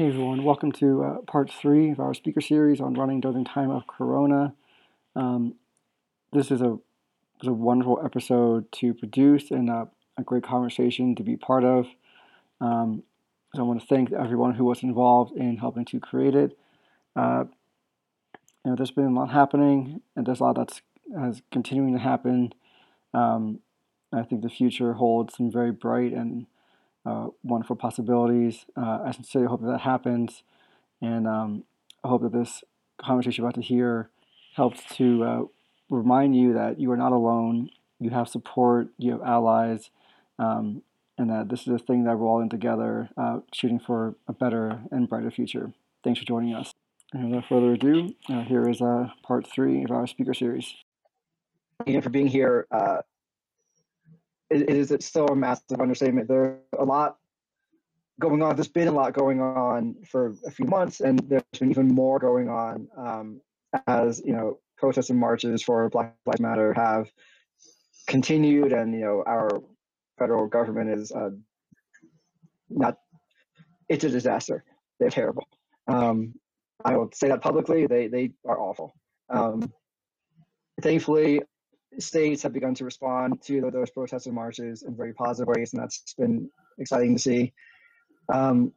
Hey everyone, welcome to uh, part three of our speaker series on running during time of Corona. Um, this is a, was a wonderful episode to produce and uh, a great conversation to be part of. Um, so I want to thank everyone who was involved in helping to create it. Uh, you know, there's been a lot happening, and there's a lot that's has continuing to happen. Um, I think the future holds some very bright and uh, wonderful possibilities. Uh, I sincerely hope that, that happens, and um, I hope that this conversation you're about to hear helps to uh, remind you that you are not alone. You have support, you have allies, um, and that this is a thing that we're all in together, uh, shooting for a better and brighter future. Thanks for joining us. And without further ado, uh, here is uh, part three of our speaker series. Thank you for being here it is still a massive understatement. There's a lot going on. There's been a lot going on for a few months, and there's been even more going on um, as you know protests and marches for Black Lives Matter have continued, and you know our federal government is uh, not. It's a disaster. They're terrible. Um, I will say that publicly. They they are awful. Um, thankfully, states have begun to respond to those protests and marches in very positive ways, and that's been exciting to see. Um,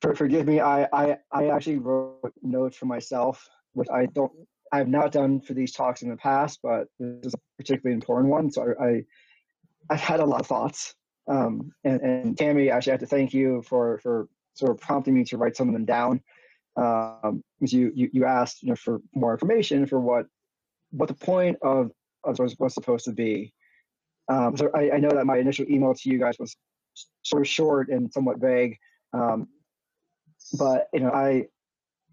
for, forgive me, I, I, I actually wrote notes for myself, which I don't, I have not done for these talks in the past, but this is a particularly important one. So I, I I've had a lot of thoughts. Um, and, and Tammy, actually, I have to thank you for, for sort of prompting me to write some of them down. Um, because you, you, you asked, you know, for more information for what, what the point of was, was supposed to be. Um, so I, I, know that my initial email to you guys was sort of short and somewhat vague, um, but you know I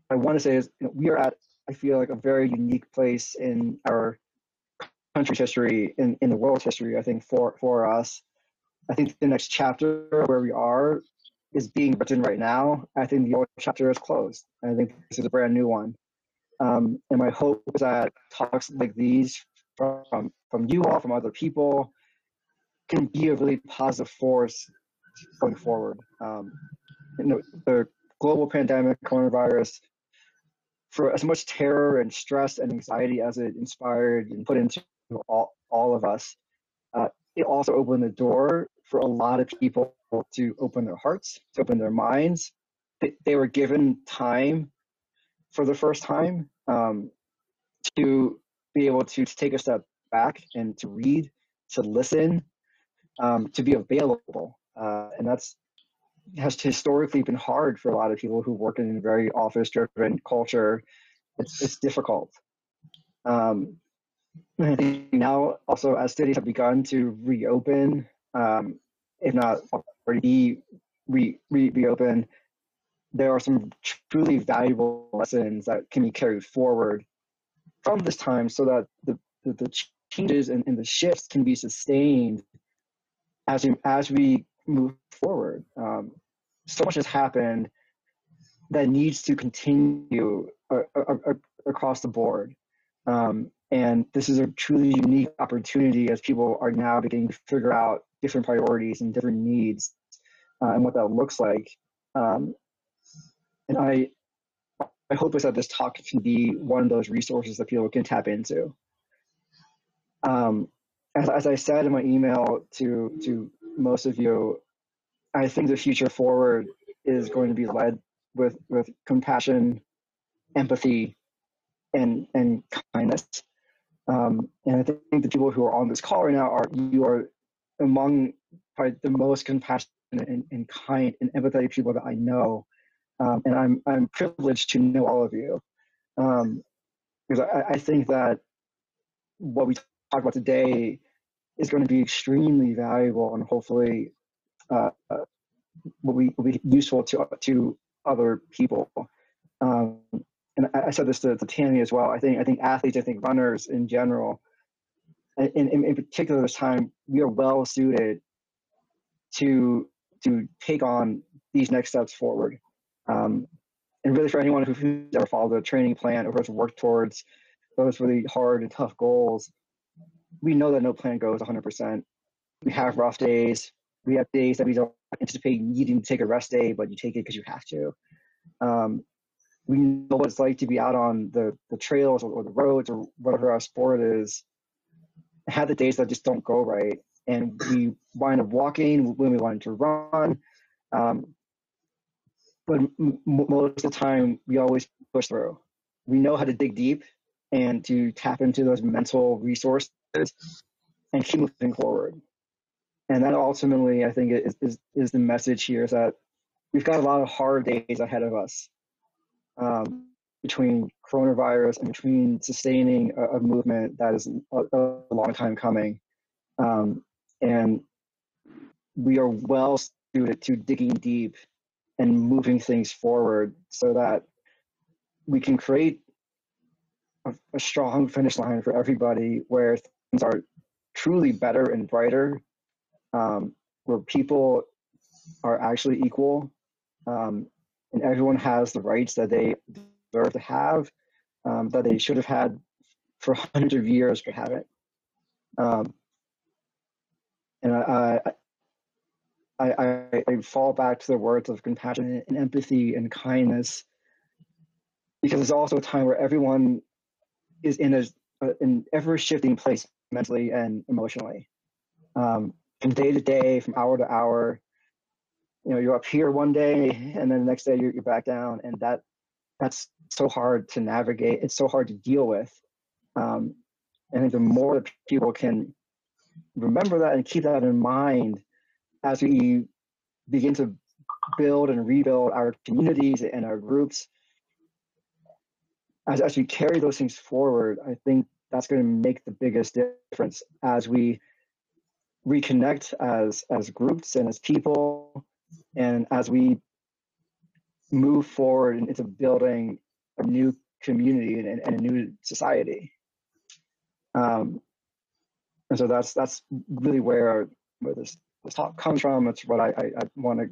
I want to say is you know, we are at I feel like a very unique place in our country's history in, in the world's history. I think for for us, I think the next chapter where we are is being written right now. I think the old chapter is closed. I think this is a brand new one. Um, and my hope is that talks like these from from you all, from other people, can be a really positive force going forward. Um, you know, the global pandemic, coronavirus, for as much terror and stress and anxiety as it inspired and put into all, all of us, uh, it also opened the door for a lot of people to open their hearts, to open their minds. They, they were given time for the first time um, to be able to, to take a step back and to read, to listen, um, to be available. Uh, and that's has historically been hard for a lot of people who work in a very office driven culture. It's, it's difficult. Um, I think now also as cities have begun to reopen, um, if not already re, re, reopen, there are some truly valuable lessons that can be carried forward from this time so that the, the, the changes and, and the shifts can be sustained as we, as we move forward. Um, so much has happened that needs to continue across the board. Um, and this is a truly unique opportunity as people are now beginning to figure out different priorities and different needs uh, and what that looks like. Um, and I, I hope is that this talk can be one of those resources that people can tap into. Um, as, as I said in my email to to most of you, I think the future forward is going to be led with with compassion, empathy, and and kindness. Um, and I think the people who are on this call right now are you are among probably the most compassionate and, and kind and empathetic people that I know, um, and I'm I'm privileged to know all of you, um, because I, I think that what we talk about today is going to be extremely valuable and hopefully uh, will, be, will be useful to, to other people. Um, and I, I, said this to, to Tammy as well. I think I think athletes, I think runners in general, in, in, in particular this time, we are well suited to to take on these next steps forward. Um, and really for anyone who's ever followed a training plan or has worked towards those really hard and tough goals, we know that no plan goes 100%. We have rough days. We have days that we don't anticipate needing to take a rest day, but you take it because you have to. Um, we know what it's like to be out on the, the trails or, or the roads or whatever our sport is, have the days that just don't go right. And we wind up walking when we wanted to run. Um, but m- most of the time, we always push through. We know how to dig deep and to tap into those mental resources and keep moving forward. And that ultimately, I think, is, is, is the message here is that we've got a lot of hard days ahead of us um, between coronavirus and between sustaining a, a movement that is a, a, long time coming. Um, and we are well suited to digging deep and moving things forward so that we can create a, a strong finish line for everybody where things are truly better and brighter, um, where people are actually equal um, and everyone has the rights that they deserve to have, um, that they should have had for hundreds of years but haven't. Um, and I, I, I, I fall back to the words of compassion and empathy and kindness because it's also a time where everyone is in a, an ever shifting place mentally and emotionally. Um, from day to day, from hour to hour, you know you're up here one day and then the next day you're, you're back down and that that's so hard to navigate it's so hard to deal with um, i think the more people can remember that and keep that in mind as we begin to build and rebuild our communities and our groups as, as we carry those things forward i think that's going to make the biggest difference as we reconnect as as groups and as people and as we move forward into building a new community and, and a new society. Um, and so that's that's really where where this this talk comes from. It's what I, I, I want to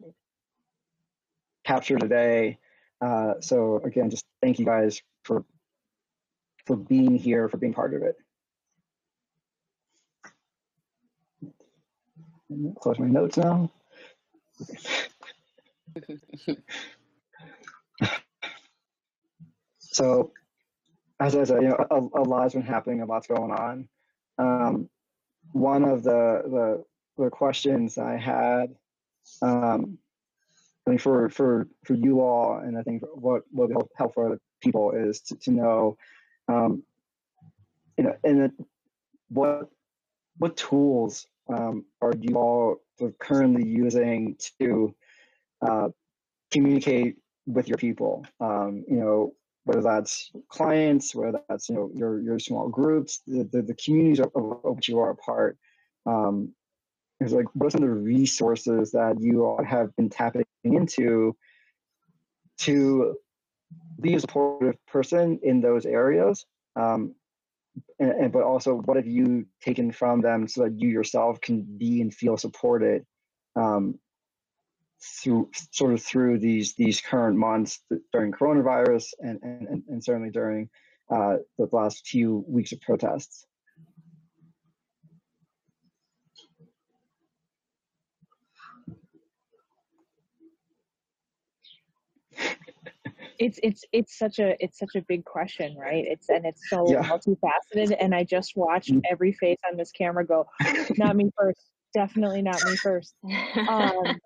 capture today. Uh, so again, just thank you guys for for being here, for being part of it. Close my notes now. so, as I said, you know, a, a, lot's been happening, a lot's going on. Um, one of the, the, the questions I had, um, I think for for for you all, and I think what will help for other people is to, to know, um, you know, and what what tools um, are you all currently using to uh, communicate with your people. Um, you know, whether that's clients, whether that's you know your your small groups, the the, the communities of, of, which you are a part. Um, it's like what are the resources that you all have been tapping into to be a supportive person in those areas um, and, and, but also what have you taken from them so that you yourself can be and feel supported um, through sort of through these these current months during coronavirus and and, and certainly during uh, the last few weeks of protests. It's it's it's such a it's such a big question right it's and it's so yeah. multifaceted and i just watched mm. every face on this camera go not me first definitely not me first um,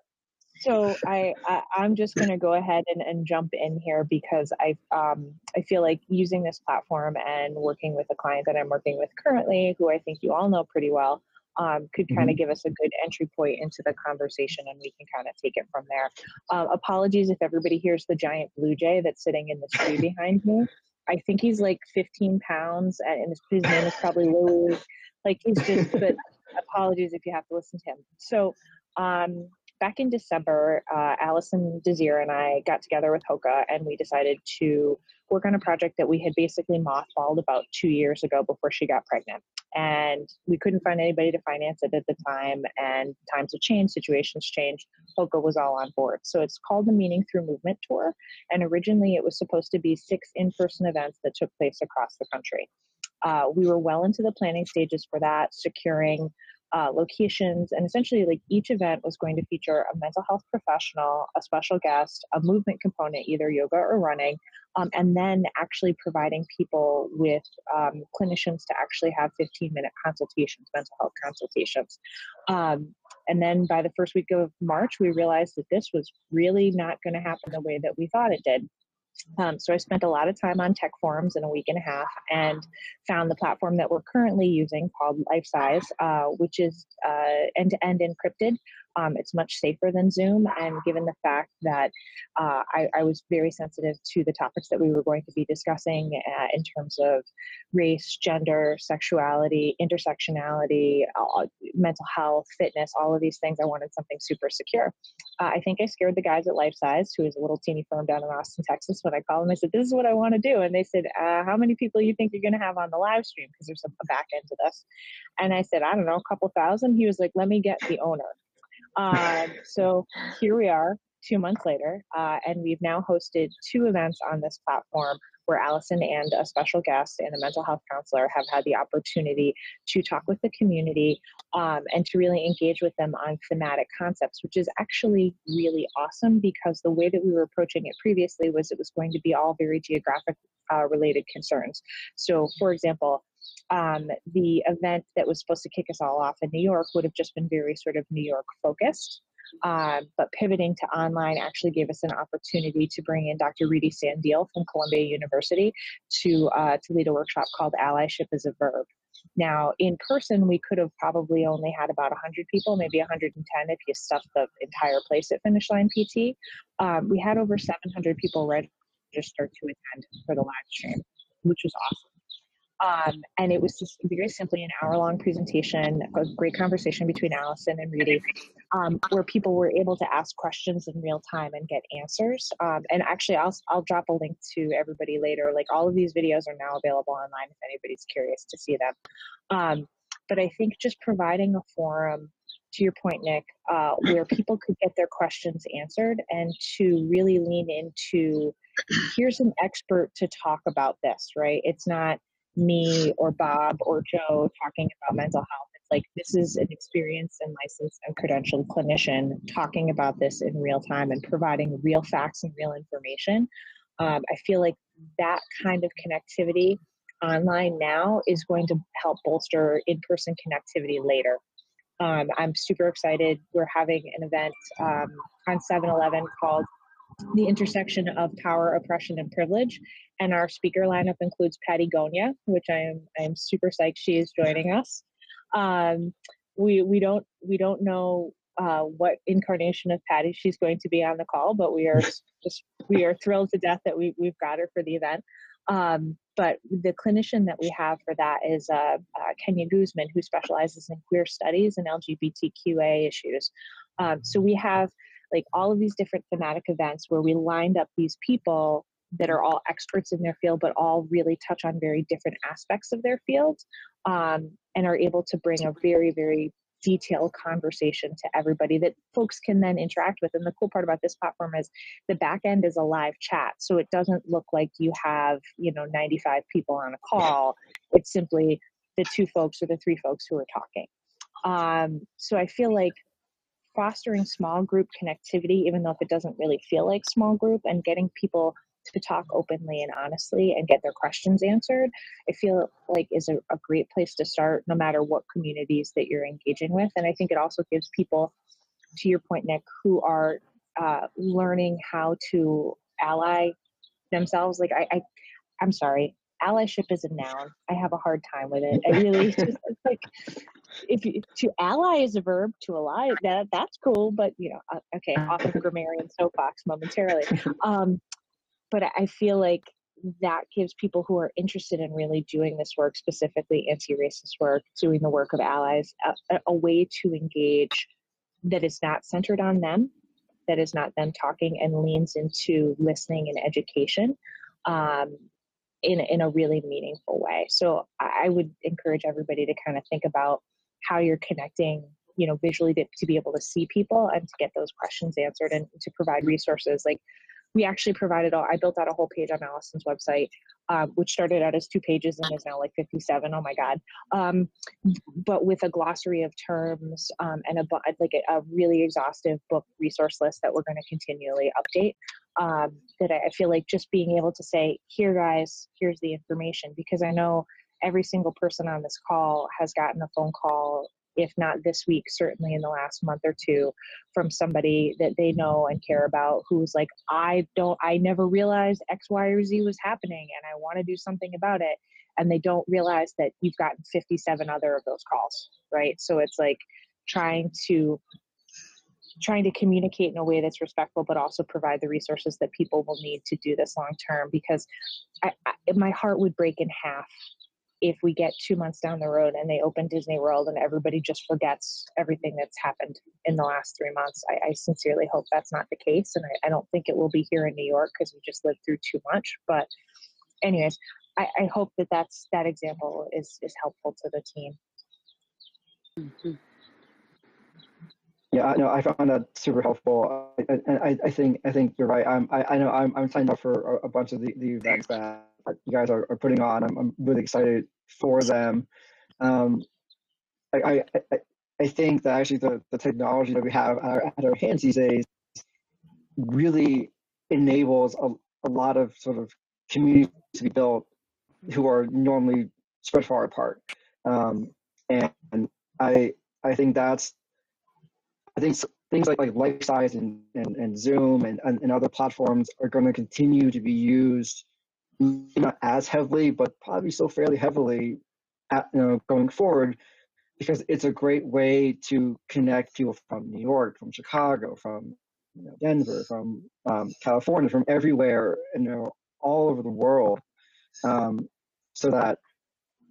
so I, I am just going to go ahead and, and jump in here because I um I feel like using this platform and working with a client that I'm working with currently, who I think you all know pretty well, um, could kind of mm-hmm. give us a good entry point into the conversation, and we can kind of take it from there. Uh, apologies if everybody hears the giant blue jay that's sitting in the tree behind me. I think he's like 15 pounds, and his, his name is probably Louie. Like he's just, but apologies if you have to listen to him. So um, back in December, uh, Alison Desir and I got together with Hoka and we decided to work on a project that we had basically mothballed about two years ago before she got pregnant. And we couldn't find anybody to finance it at the time, and times have changed, situations changed. Hoka was all on board. So it's called the Meaning Through Movement Tour. And originally it was supposed to be six in person events that took place across the country. Uh, we were well into the planning stages for that, securing uh, locations, and essentially, like each event was going to feature a mental health professional, a special guest, a movement component, either yoga or running, um, and then actually providing people with um, clinicians to actually have 15 minute consultations, mental health consultations. Um, and then by the first week of March, we realized that this was really not going to happen the way that we thought it did. Um, so I spent a lot of time on tech forums in a week and a half and found the platform that we're currently using called LifeSize, uh, which is uh, end-to-end encrypted um, it's much safer than Zoom. And given the fact that uh, I, I, was very sensitive to the topics that we were going to be discussing uh, in terms of race, gender, sexuality, intersectionality, uh, mental health, fitness, all of these things, I wanted something super secure. Uh, I think I scared the guys at LifeSize, who is a little teeny firm down in Austin, Texas, when I called them. I said, This is what I want to do. And they said, uh, How many people you think you're going to have on the live stream? Because there's a back end to this. And I said, I don't know, a couple thousand. He was like, Let me get the owner. Um, so here we are two months later, uh, and we've now hosted two events on this platform where Alison and a special guest and a mental health counselor have had the opportunity to talk with the community um, and to really engage with them on thematic concepts, which is actually really awesome because the way that we were approaching it previously was it was going to be all very geographic uh, related concerns. So, for example, um, the event that was supposed to kick us all off in New York would have just been very sort of New York focused. Um, but pivoting to online actually gave us an opportunity to bring in Dr. Rudy Sandil from Columbia University to, uh, to lead a workshop called Allyship as a Verb. Now, in person, we could have probably only had about 100 people, maybe 110 if you stuffed the entire place at Finish Line PT. Um, we had over 700 people register to attend for the live stream, which was awesome. Um, and it was just very simply an hour long presentation, a great conversation between Alison and Rudy, um, where people were able to ask questions in real time and get answers. Um, and actually, I'll, I'll drop a link to everybody later. Like all of these videos are now available online if anybody's curious to see them. Um, but I think just providing a forum to your point, Nick, uh, where people could get their questions answered and to really lean into here's an expert to talk about this, right? It's not me or Bob or Joe talking about mental health. It's like this is an experienced and licensed and credentialed clinician talking about this in real time and providing real facts and real information. Um, I feel like that kind of connectivity online now is going to help bolster in person connectivity later. Um, I'm super excited. We're having an event um, on 7 Eleven called The Intersection of Power, Oppression, and Privilege and our speaker lineup includes Pattie Gonia, which I am I am super psyched she is joining us. Um, we we don't we don't know uh, what incarnation of Pattie she's going to be on the call, but we are just we are thrilled to death that we we've got her for the event. Um, but the clinician that we have for that is uh, uh, Kenya Guzman, who specializes in queer studies and LGBTQA issues. Um, so we have like all of these different thematic events where we lined up these people that are all experts in their field, but all really touch on very different aspects of their field um, and are able to bring a very, very detailed conversation to everybody that folks can then interact with. And the cool part about this platform is the back end is a live chat. So it doesn't look like you have, you know, 95 people on a call. It's simply the two folks or the three folks who are talking. Um, so I feel like fostering small group connectivity, even though if it doesn't really feel like small group, and getting people to talk openly and honestly and get their questions answered, I feel like is a, a great place to start no matter what communities that you're engaging with. And I think it also gives people, to your point, Nick, who are uh, learning how to ally themselves. Like I, I I'm sorry, allyship is a noun. I have a hard time with it. I really just like if you, to ally is a verb, to ally that that's cool, but you know, uh, okay, off of grammarian soapbox momentarily. Um, but I feel like that gives people who are interested in really doing this work, specifically anti-racist work, doing the work of allies, a, a way to engage that is not centered on them, that is not them talking, and leans into listening and education um, in in a really meaningful way. So I would encourage everybody to kind of think about how you're connecting you know visually to, to be able to see people and to get those questions answered and to provide resources like we actually provided all, I built out a whole page on Alison's website, um, which started out as two pages and is now like 57. Oh my God. Um, but with a glossary of terms um, and a, like a, a, really exhaustive book resource list that we're going to continually update. Um, that I, I feel like just being able to say, here guys, here's the information, because I know every single person on this call has gotten a phone call if not this week, certainly in the last month or two, from somebody that they know and care about who's like, I don't, I never realized X, Y, or Z was happening and I want to do something about it. And they don't realize that you've gotten 57 other of those calls, right? So it's like trying to trying to communicate in a way that's respectful but also provide the resources that people will need to do this long term because I, I, my heart would break in half if we get two months down the road and they open Disney World and everybody just forgets everything that's happened in the last three months. I, I sincerely hope that's not the case. And I, I, don't think it will be here in New York because we just lived through too much. But, anyways, I, I, hope that that's, that example is, is helpful to the team. Mm-hmm. Yeah, no, I found that super helpful. And I, I, I, think I think you're right. I'm, I, I know I'm, I'm signed up for a, a bunch of the, the events that you guys are, are putting on. I'm, I'm really excited for them. Um, I, I, I think that actually the, the technology that we have at our, at our hands these days really enables a, a lot of sort of communities to be built who are normally spread far apart. Um, and, and I, I think that's, I think things like, like Lifesize and, and, and Zoom and, and, and other platforms are going to continue to be used not as heavily, but probably still fairly heavily at, you know, going forward because it's a great way to connect people from New York, from Chicago, from you know, Denver, from um, California, from everywhere, you know, all over the world, um, so that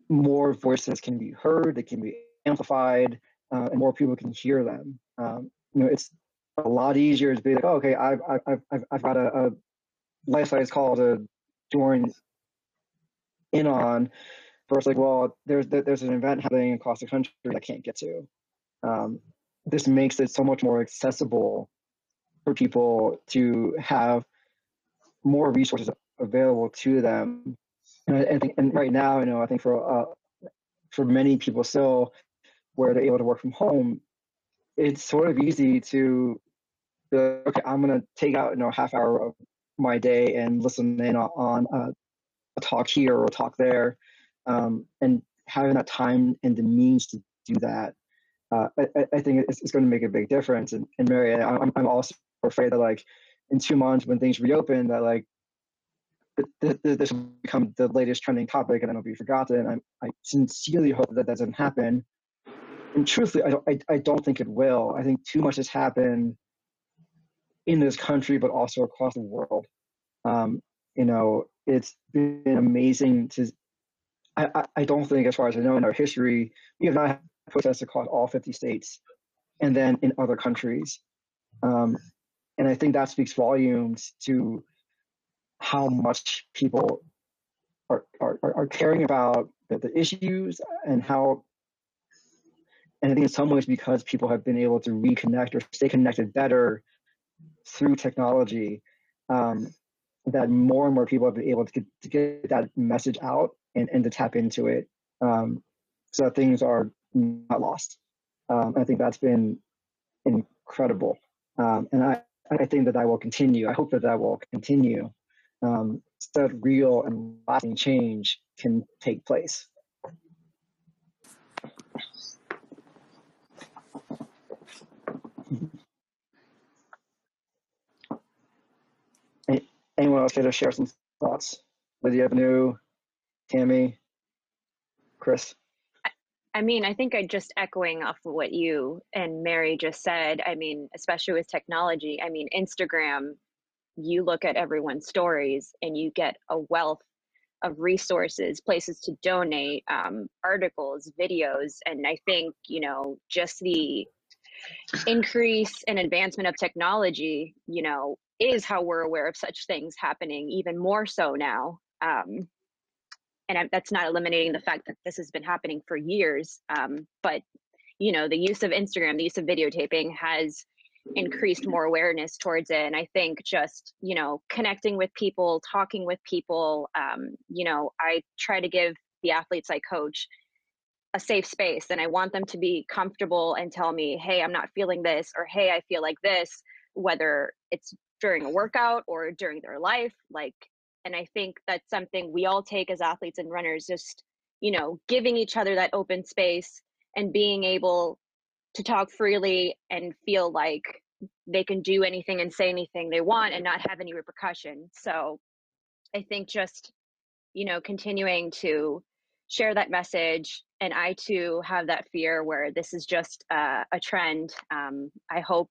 more voices can be heard, they can be amplified, uh, and more people can hear them. Um, you know, it's a lot easier to be like, oh, okay, I've I've I've, I've got a, a Lifesize call to join in on versus like, well, there's there's an event happening across the country I can't get to. Um, this makes it so much more accessible for people to have more resources available to them. And I, think, and right now, you know, I think for uh, for many people still, where they're able to work from home, it's sort of easy to, be like, okay, I'm gonna take out you know half hour of my day and listen in on, a talk here or a talk there, um, and having that time and the means to do that, uh, I, I, think it's, it's, going to make a big difference. And, and Mary, I'm, I'm also afraid that like in two months when things reopen, that like th- th- this will become the latest trending topic and it'll be forgotten. I'm, I sincerely hope that doesn't happen. And truthfully, I don't, I, I don't think it will. I think too much has happened in this country, but also across the world. Um, you know, it's been amazing to. I, I, don't think, as far as I know, in our history, we have not had protests across all 50 states, and then in other countries. Um, and I think that speaks volumes to how much people are, are, are caring about the, the issues and how and I think in some ways because people have been able to reconnect or stay connected better through technology um, that more and more people have been able to get, to get that message out and, and to tap into it um, so that things are not lost. Um, I think that's been incredible. Um, and I, I think that that will continue. I hope that that will continue um, so that real and lasting change can take place. Anyone else care to share some thoughts? Lydia, Banu, Tammy, Chris? I mean, I think I just echoing off of what you and Mary just said. I mean, especially with technology, I mean, Instagram, you look at everyone's stories and you get a wealth of resources, places to donate, um, articles, videos. And I think, you know, just the increase and advancement of technology, you know, is how we're aware of such things happening even more so now. Um, and I, that's not eliminating the fact that this has been happening for years. Um, but you know, the use of Instagram, the use of videotaping has increased more awareness towards it and i think just you know connecting with people talking with people um, you know i try to give the athletes i coach a safe space and i want them to be comfortable and tell me hey i'm not feeling this or hey i feel like this whether it's during a workout or during their life like and i think that's something we all take as athletes and runners just you know giving each other that open space and being able to talk freely and feel like they can do anything and say anything they want and not have any repercussion. So i think just you know continuing to share that message and i too have that fear where this is just uh, a trend. Um, i hope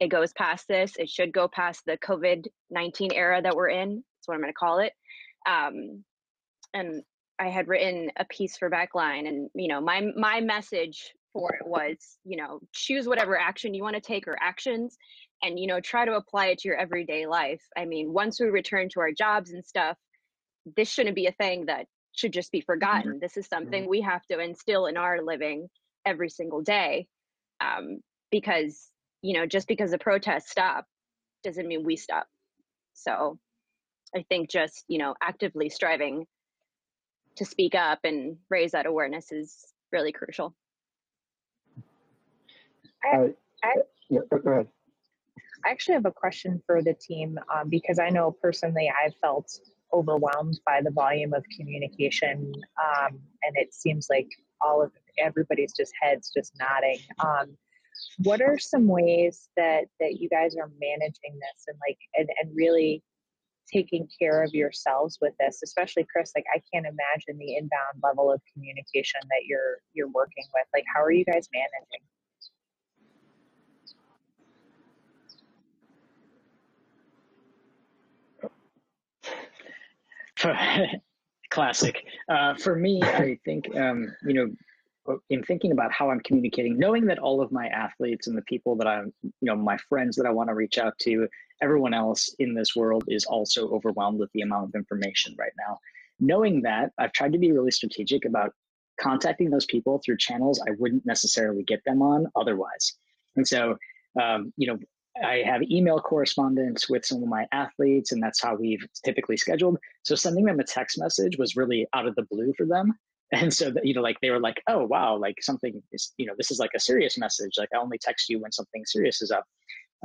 it goes past this it should go past the covid-19 era that we're in that's what i'm going to call it um, and i had written a piece for backline and you know my my message for it was you know choose whatever action you want to take or actions and you know try to apply it to your everyday life i mean once we return to our jobs and stuff this shouldn't be a thing that should just be mm-hmm. forgotten. This is something we have to instill in our living every single day. Um, because, you know, just because the protests stop doesn't mean we stop. So I think just, you know, actively striving to speak up and raise that awareness is really crucial. I, I, yeah, go ahead. I actually have a question for the team um, because I know personally I've felt overwhelmed by the volume of communication, um, and it seems like all of everybody's just heads just nodding. Um, what are some ways that that you guys are managing this and like and, and really taking care of yourselves with this especially chris like i can't imagine the inbound level of communication that you're you're working with like how are you guys managing classic. Uh, for me, I think um, you know, in thinking about how I'm communicating, knowing that all of my athletes and the people that I'm, you know, my friends that I want to reach out to, everyone else in this world is also overwhelmed with the amount of information right now. Knowing that, I've tried to be really strategic about contacting those people through channels I wouldn't necessarily get them on otherwise. And so, um, you know, I have email correspondence with some of my athletes, and that's how we've typically scheduled. So sending them a text message was really out of the blue for them. And so that, you know, like they were like, oh wow, like something is, you know, this is like a serious message. Like I only text you when something serious is up.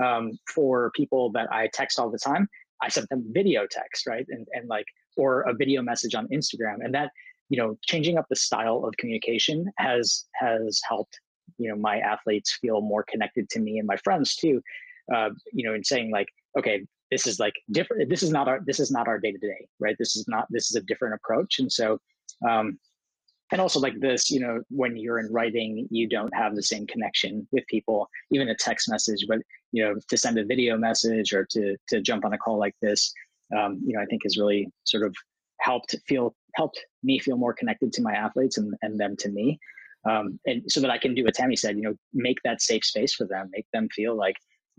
Um, for people that I text all the time, I sent them video text, right? And and like or a video message on Instagram. And that, you know, changing up the style of communication has has helped, you know, my athletes feel more connected to me and my friends too uh, you know, and saying like, okay, this is like different. This is not our this is not our day to day, right? This is not this is a different approach, and so. Um, and also like this you know when you're in writing you don't have the same connection with people even a text message but you know to send a video message or to to jump on a call like this um, you know i think has really sort of helped feel helped me feel more connected to my athletes and, and them to me. Um, and so that i can do what tammy said you know make that safe space for them make them feel like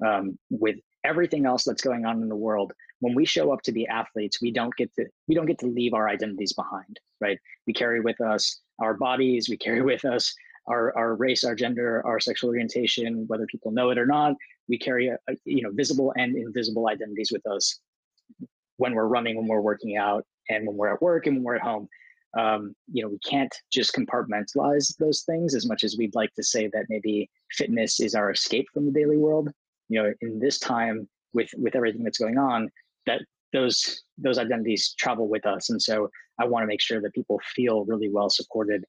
um, with everything else that's going on in the world when we show up to be athletes we don't get to we don't get to leave our identities behind right? We carry with us our bodies we carry with us our, our race our gender our sexual orientation whether people know it or not. We carry a, a, you know visible and invisible identities with us when we're running when we're working out and when we're at work and when we're at home. Um, you know we can't just compartmentalize those things as much as we'd like to say that maybe fitness is our escape from the daily world you know in this time with with everything that's going on that those those identities travel with us. And so i want to make sure that people feel really well supported.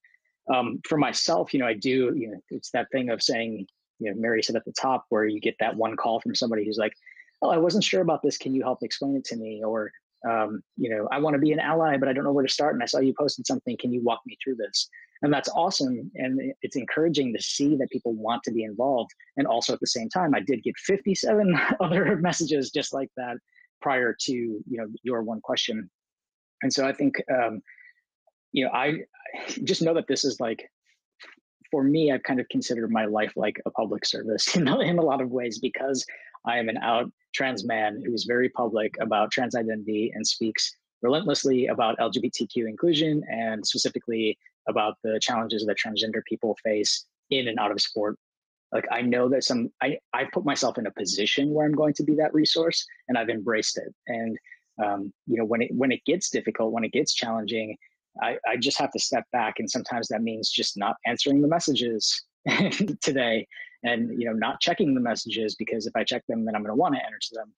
Um, for myself you know i do you know it's that thing of saying you know mary said at the top where you get that one call from somebody who's like oh i wasn't sure about this. Can you help explain it to me? Or um, you know i want to be an ally but i don't know where to start and i saw you posted something. Can you walk me through this and that's awesome and it's encouraging to see that people want to be involved and also at the same time i did get 57 other messages just like that prior to you know your one question. And so i think um, you know i just know that this is like for me i've kind of considered my life like a public service in, in a lot of ways because i am an out trans man who is very public about trans identity and speaks relentlessly about lgbtq inclusion and specifically about the challenges that transgender people face in and out of sport. like i know that some i i put myself in a position where i'm going to be that resource and i've embraced it and um, you know when it when it gets difficult when it gets challenging I, I just have to step back and sometimes that means just not answering the messages today and you know not checking the messages because if i check them then i'm going to want to answer them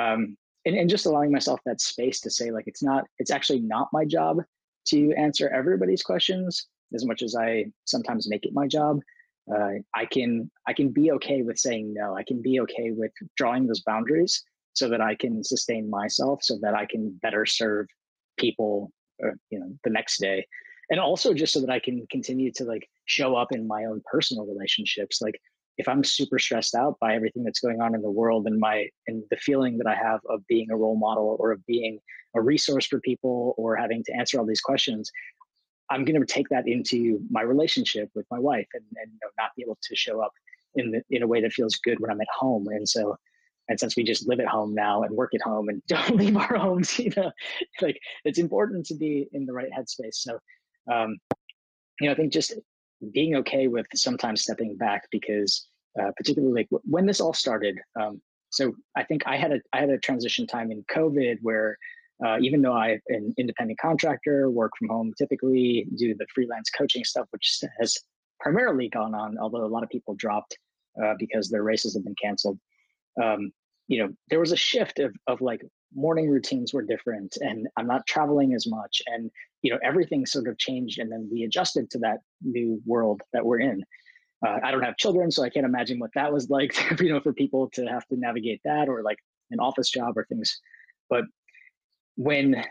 um, and, and just allowing myself that space to say like it's not it's actually not my job to answer everybody's questions as much as i sometimes make it my job uh, i can i can be okay with saying no. I can be okay with drawing those boundaries so that i can sustain myself so that i can better serve people uh, you know the next day. And also just so that i can continue to like show up in my own personal relationships. Like if I'm super stressed out by everything that's going on in the world and my and the feeling that I have of being a role model or of being a resource for people or having to answer all these questions, I'm going to take that into my relationship with my wife and, and you know, not be able to show up in the, in a way that feels good when I'm at home. And so, and since we just live at home now and work at home and don't leave our homes, you know, like it's important to be in the right headspace. So, um, you know, I think just being okay with sometimes stepping back because uh, particularly like when this all started. Um, so I think I had a I had a transition time in COVID where uh, even though I'm an independent contractor, work from home, typically do the freelance coaching stuff, which has primarily gone on, although a lot of people dropped uh, because their races have been canceled. Um, you know, there was a shift of of like morning routines were different, and I'm not traveling as much, and you know everything sort of changed, and then we adjusted to that new world that we're in. Uh, I don't have children, so I can't imagine what that was like, you know, for people to have to navigate that or like an office job or things. But when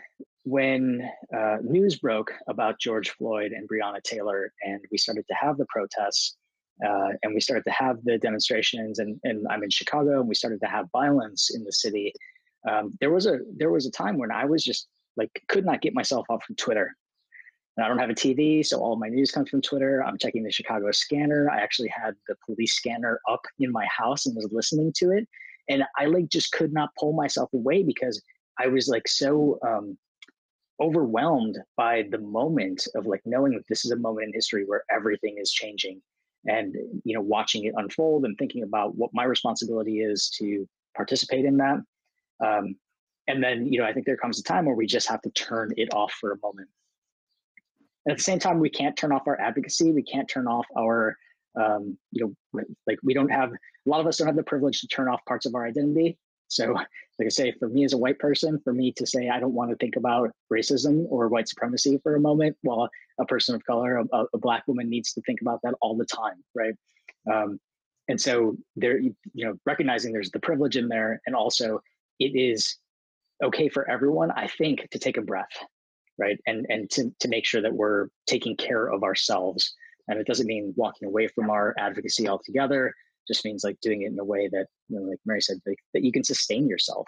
when uh, news broke about George Floyd and Breonna Taylor, and we started to have the protests, uh, and we started to have the demonstrations, and, and I'm in Chicago, and we started to have violence in the city. Um, there was a there was a time when I was just like could not get myself off from Twitter and I don't have a TV, so all my news comes from Twitter. I'm checking the Chicago scanner. I actually had the police scanner up in my house and was listening to it. And I like just could not pull myself away because I was like so um, overwhelmed by the moment of like knowing that this is a moment in history where everything is changing and you know watching it unfold and thinking about what my responsibility is to participate in that um, and then you know i think there comes a time where we just have to turn it off for a moment at the same time, we can't turn off our advocacy. We can't turn off our, um, you know, like we don't have, a lot of us don't have the privilege to turn off parts of our identity. So, like I say, for me as a white person, for me to say I don't want to think about racism or white supremacy for a moment, while a person of color, a, a black woman needs to think about that all the time, right? Um, and so there, you know, recognizing there's the privilege in there, and also it is okay for everyone, I think, to take a breath right? And and to to make sure that we're taking care of ourselves. And it doesn't mean walking away from our advocacy altogether. It just means like doing it in a way that, you know, like Mary said, like, that you can sustain yourself.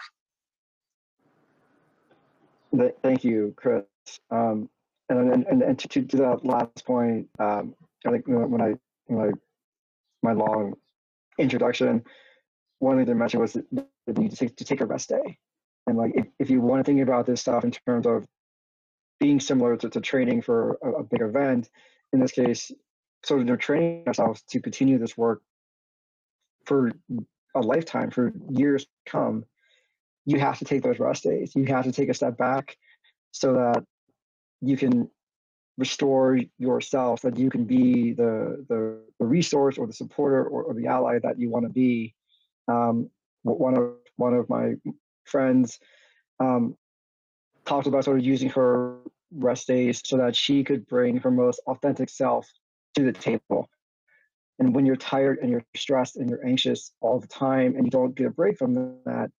Thank you, Chris. Um, and, and, and to, to that last point, um, I think when I, when I, my long introduction, one thing to mention was to take, to take a rest day. And like, if, if you want to think about this stuff in terms of being similar to, to training for a, a, big event, in this case, sort of they're training ourselves to continue this work for a lifetime, for years to come, you have to take those rest days. You have to take a step back so that you can restore yourself, that you can be the the, the resource or the supporter or, or the ally that you want to be. Um, one of one of my friends um, talked about sort of using her rest days so that she could bring her most authentic self to the table. And when you're tired and you're stressed and you're anxious all the time and you don't get a break from that,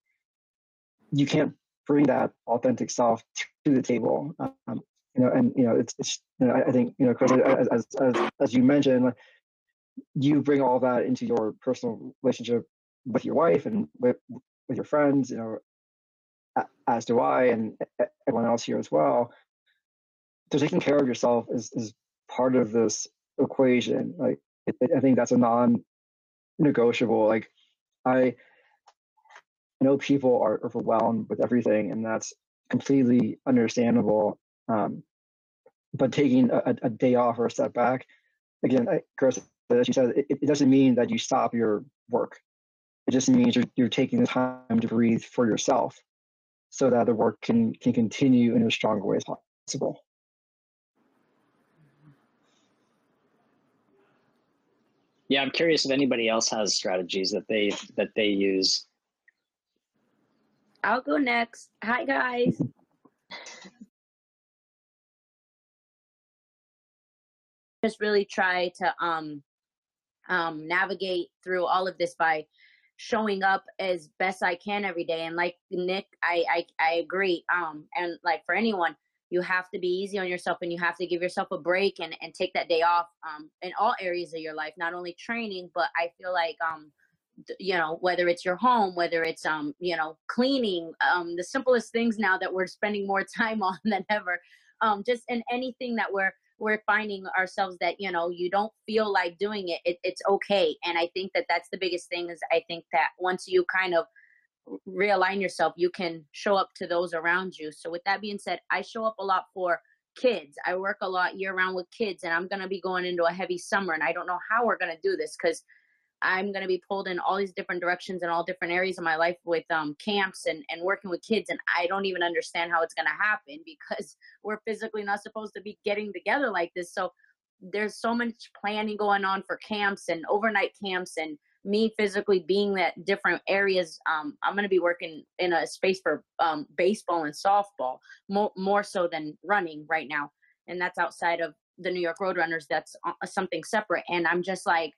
you can't bring that authentic self to the table. Um, you know, and you know, it's, it's you know, I, I think you know, Chris, as, as as as you mentioned, you bring all that into your personal relationship with your wife and with with your friends. You know, as do I and everyone else here as well. So taking care of yourself is, is part of this equation. Like I think that's a non-negotiable. Like I know people are overwhelmed with everything, and that's completely understandable. Um, but taking a, a, day off or a step back, again, Chris, as you said, it, it doesn't mean that you stop your work. It just means you're, you're taking the time to breathe for yourself so that the work can, can continue in as stronger way as possible. Yeah, I'm curious if anybody else has strategies that they that they use. I'll go next. Hi guys. Just really try to um um navigate through all of this by showing up as best I can every day. And like Nick, I I, I agree. Um and like for anyone, you have to be easy on yourself and you have to give yourself a break and, and take that day off um, in all areas of your life not only training but i feel like um, you know whether it's your home whether it's um you know cleaning um the simplest things now that we're spending more time on than ever um just in anything that we're we're finding ourselves that you know you don't feel like doing it, it it's okay and i think that that's the biggest thing is i think that once you kind of realign yourself, you can show up to those around you. So, with that being said, I show up a lot for kids. I work a lot year round with kids, and I'm going to be going into a heavy summer, and I don't know how we're going to do this because I'm going to be pulled in all these different directions in all different areas of my life with um, camps and, and working with kids. And I don't even understand how it's going to happen because we're physically not supposed to be getting together like this. So there's so much planning going on for camps and overnight camps and me physically being that different areas um, i'm going to be working in a space for um, baseball and softball more, more so than running right now and that's outside of the new york roadrunners that's uh, something separate and i'm just like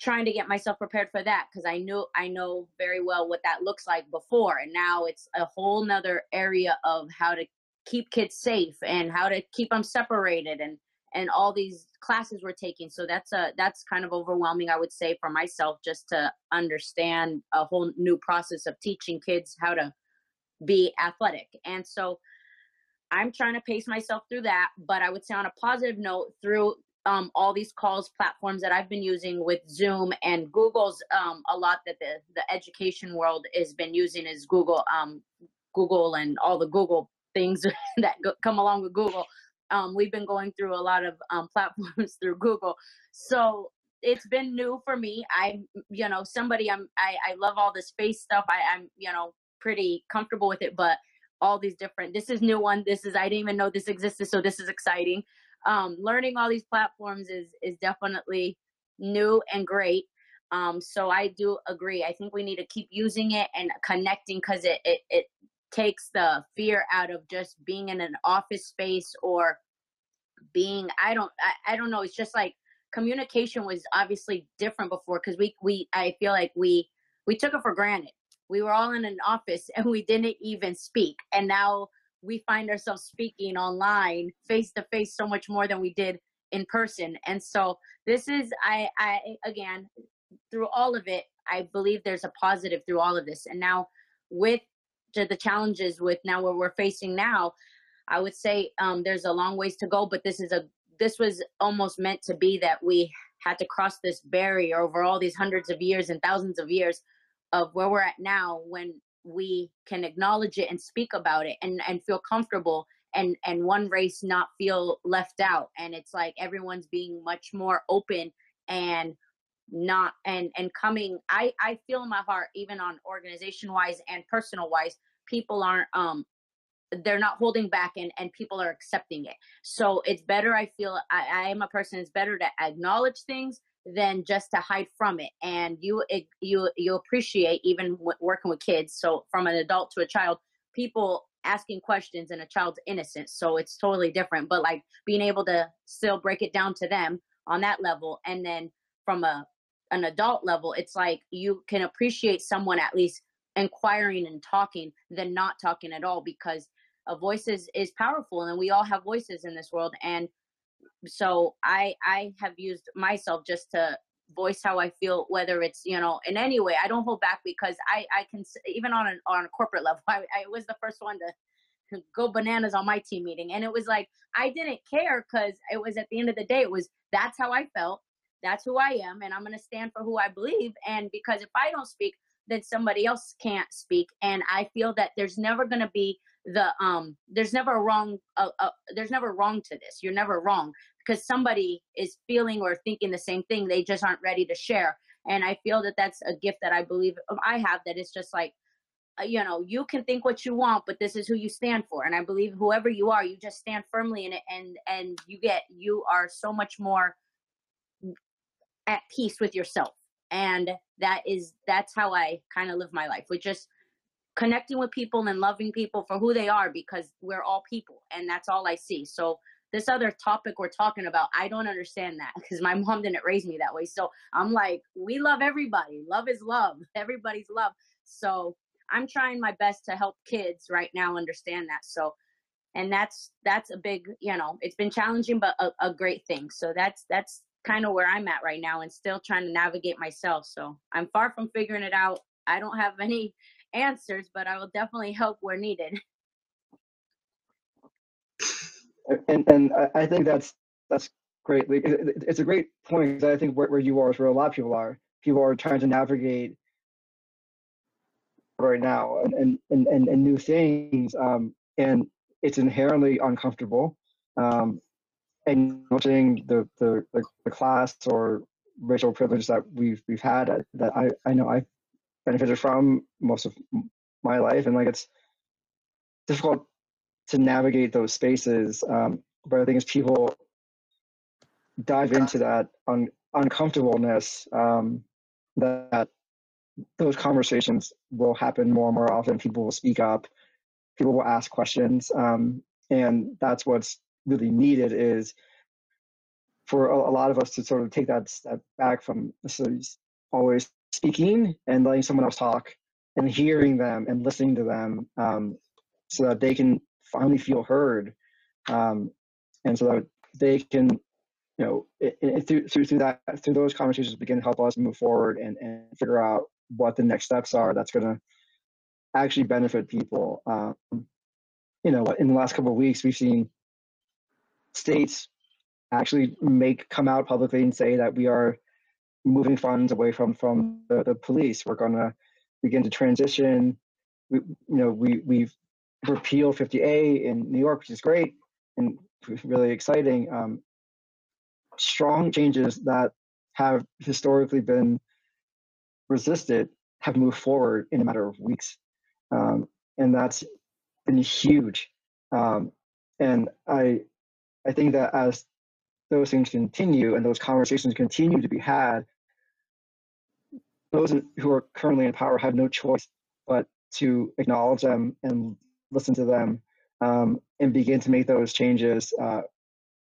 trying to get myself prepared for that because i know i know very well what that looks like before and now it's a whole nother area of how to keep kids safe and how to keep them separated and and all these classes we're taking. So that's a that's kind of overwhelming i would say for myself just to understand a whole new process of teaching kids how to be athletic. And so i'm trying to pace myself through that but i would say on a positive note through um, all these calls platforms that i've been using with zoom and google's um, a lot that the, the education world has been using is google um, google and all the google things that go, come along with google um, we've been going through a lot of um, platforms through Google. So it's been new for me. I'm, you know, somebody I'm, I, I love all the space stuff. I, I'm, you know, pretty comfortable with it, but all these different, this is new one. This is, I didn't even know this existed. So this is exciting. Um, learning all these platforms is, is definitely new and great. Um, so I do agree. I think we need to keep using it and connecting because it, it, it takes the fear out of just being in an office space or being i don't I, I don't know it's just like communication was obviously different before because we we i feel like we we took it for granted we were all in an office and we didn't even speak and now we find ourselves speaking online face to face so much more than we did in person. And so this is i i again through all of it i believe there's a positive through all of this. And now with to the challenges with now what we're facing now, I would say um, there's a long ways to go, but this is a this was almost meant to be that we had to cross this barrier over all these hundreds of years and thousands of years of where we're at now when we can acknowledge it and speak about it and and feel comfortable and and one race not feel left out. And it's like everyone's being much more open and not and and coming i i feel in my heart even on organization wise and personal wise people aren't um they're not holding back and and people are accepting it. So it's better i feel i, I am a person it's better to acknowledge things than just to hide from it. And you you you appreciate even working with kids. So from an adult to a child people asking questions and a child's innocence. So it's totally different. But like being able to still break it down to them on that level. And then from a an adult level it's like you can appreciate someone at least inquiring and talking than not talking at all because a voice is, is powerful. And we all have voices in this world. And so i i have used myself just to voice how i feel whether it's you know in any way i don't hold back because i i can even on an on a corporate level i, I was the first one to go bananas on my team meeting and it was like i didn't care because it was at the end of the day it was that's how i felt that's who I am, and I'm going to stand for who I believe. And because if I don't speak, then somebody else can't speak. And I feel that there's never going to be the um there's never a wrong uh, uh, there's never wrong to this. You're never wrong because somebody is feeling or thinking the same thing they just aren't ready to share. And i feel that that's a gift that i believe um, i have that it's just like uh, you know you can think what you want but this is who you stand for. And i believe whoever you are you just stand firmly in it and and you get you are so much more at peace with yourself. And that is that's how i kind of live my life with just connecting with people and loving people for who they are because we're all people and that's all i see. So this other topic we're talking about i don't understand that because my mom didn't raise me that way. So i'm like we love everybody. Love is love. Everybody's love. So i'm trying my best to help kids right now understand that. So and that's that's a big you know it's been challenging but a, a great thing. So that's that's kind of where i'm at right now and still trying to navigate myself. So i'm far from figuring it out. I don't have any answers but i will definitely help where needed and and I think that's that's great. It's a great point. I think where, where you are is where a lot of people are. People are trying to navigate right now and and and, and new things, um, and it's inherently uncomfortable. Um, and watching the, the the class or racial privilege that we've we've had that I I know I've benefited from most of my life, and like it's difficult to navigate those spaces. Um, but I think as people dive into that un- uncomfortableness, um, that those conversations will happen more and more often. People will speak up. People will ask questions, um, and that's what's really needed is for a, a, lot of us to sort of take that step back from always speaking and letting someone else talk and hearing them and listening to them um, so that they can finally feel heard, um, and so that they can, you know, it, it, through, through through that through those conversations begin to help us move forward and and figure out what the next steps are. That's going to actually benefit people. Um, you know, in the last couple of weeks, we've seen states actually make come out publicly and say that we are moving funds away from from the, the police. We're going to begin to transition. We, you know, we we've repeal 50A in New York, which is great and really exciting. Um, strong changes that have historically been resisted have moved forward in a matter of weeks. Um, and that's been huge. Um, and I, I think that as those things continue and those conversations continue to be had, those who are currently in power have no choice but to acknowledge them and listen to them um, and begin to make those changes, uh,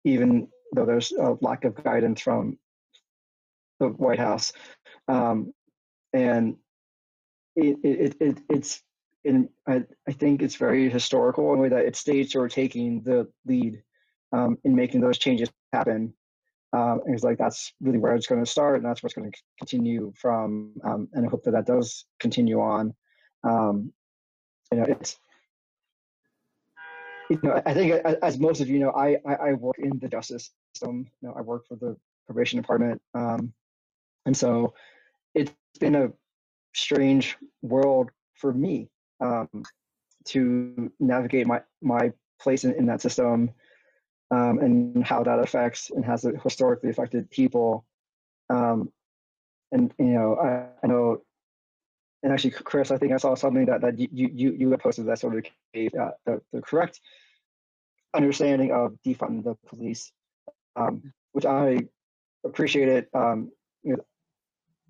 even though there's a lack of guidance from the White House. Um, and it, it, it, it's, in, I, I think it's very historical in the way that it's states are taking the lead um, in making those changes happen. Um, and it's like that's really where it's going to start, and that's what's going to continue from. Um, and I hope that that does continue on. Um, you know, it's you know, I think as most of you know, I, I, I work in the justice system. You know, I work for the probation department, um, and so it's been a strange world for me um, to navigate my my place in, in that system um, and how that affects and has historically affected people. Um, and you know, I, I, know, and actually, Chris, I think I saw something that that you you you posted that sort of gave uh, the, the correct understanding of defunding the police, um, which I appreciated. Um, you know,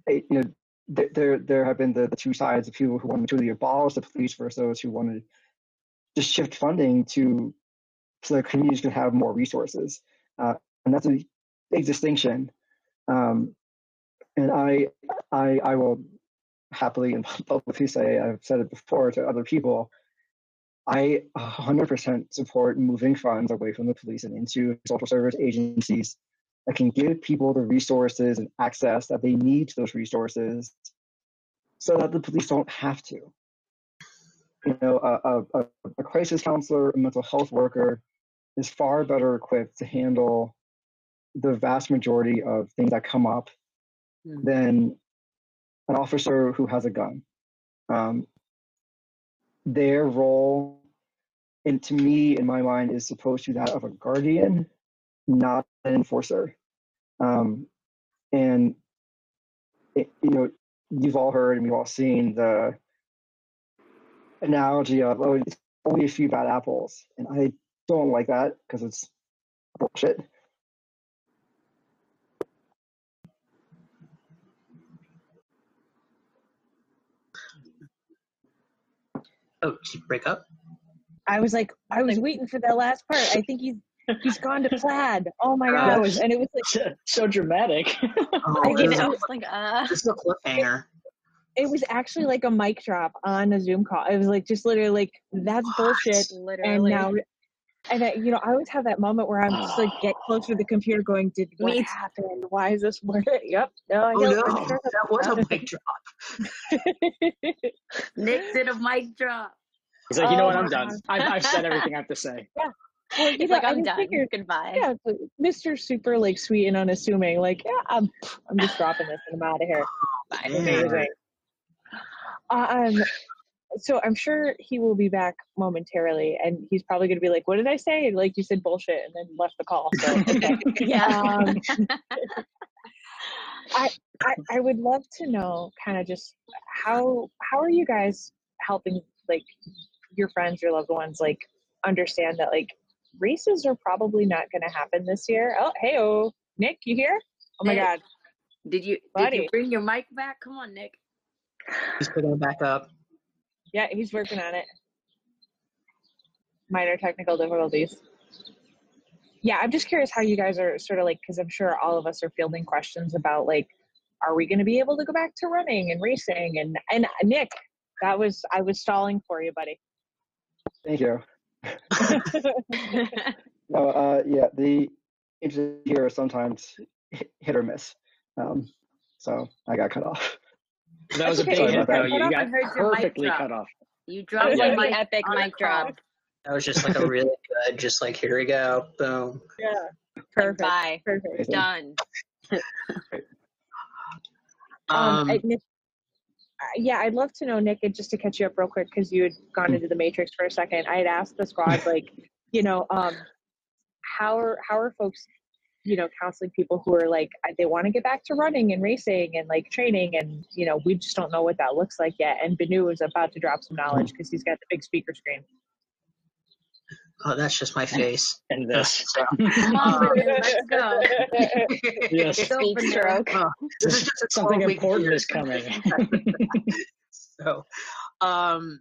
you know, there there have been the, the two sides of people who wanted to abolish the police versus those who wanted to just shift funding to so that communities can have more resources, uh, and that's a big distinction. Um, and I I I will happily and publicly say I've said it before to other people I 100% support moving funds away from the police and into social service agencies that can give people the resources and access that they need to those resources so that the police don't have to. You know, a, a, a crisis counselor, a mental health worker is far better equipped to handle the vast majority of things that come up mm. than an officer who has a gun. Um, their role and to me, in my mind, is supposed to be that of a guardian, not an enforcer. Um, and it, you know, you've all heard and we've all seen the analogy of oh, it's only a few bad apples, and I don't like that because it's bullshit. Oh, did you break up? I was like, I was waiting for that last part. I think he's he's gone to plaid. Oh my gosh! And it was like so, so dramatic. Oh, I know. is, was like, uh, this is a cliffhanger. it was actually like a mic drop on a Zoom call. It was like just literally like that's bullshit. And literally. now, and I, you know, I always have that moment where I'm just like get close to the computer, going, "Did what Me too. happened? Why is this word?" Yep. No. Oh yep, no, I'm sure that was a mic drop. Nick did a mic drop. He's like, you know Oh what? I'm done. I've, I've said everything I have to say. Well, you He's know, like, I I'm just done. figured- Goodbye. Yeah, but Mr. Super like sweet and unassuming. Like, yeah, I'm, I'm just dropping this and I'm out of here. Bye. Amazing. Um, so I'm sure he will be back momentarily, and he's probably going to be like, "What did I say?" And like you said, bullshit, and then left the call. So okay. Yeah. um, I, I I would love to know, kind of just how how are you guys helping like your friends, your loved ones, like understand that like races are probably not going to happen this year. Oh, hey, oh, Nick, you here? Oh my Nick. God, Did you did you bring your mic back? Come on, Nick. He's picking it back up. Yeah, he's working on it. Minor technical difficulties. Yeah, I'm just curious how you guys are sort of like, because I'm sure all of us are fielding questions about like, are we going to be able to go back to running and racing? And and Nick, that was I was stalling for you, buddy. Thank you. No, uh, yeah, the inches here are sometimes hit hit or miss. Um, so I got cut off. That was a big Sorry hit, about though. You got off and heard your mic perfectly cut off. You dropped was your like the mic epic mic drop. That was just like a really good, just like here we go, boom. Yeah, Like, perfect, Bye. perfect. Done. Um, Um, I, Nick, uh, yeah, I'd love to know, Nick, and just to catch you up real quick, because you had gone into the matrix for a second. I had asked the squad, like, you know, um, how are how are folks, you know, counseling people who are like they want to get back to running and racing and like training, and you know, we just don't know what that looks like yet. And Banu is about to drop some knowledge because he's got the big speaker screen. oh, that's just my face. And this. Come on, let's go. Yes. It's Speed open stroke. Oh, this is just Something important is coming. so, um,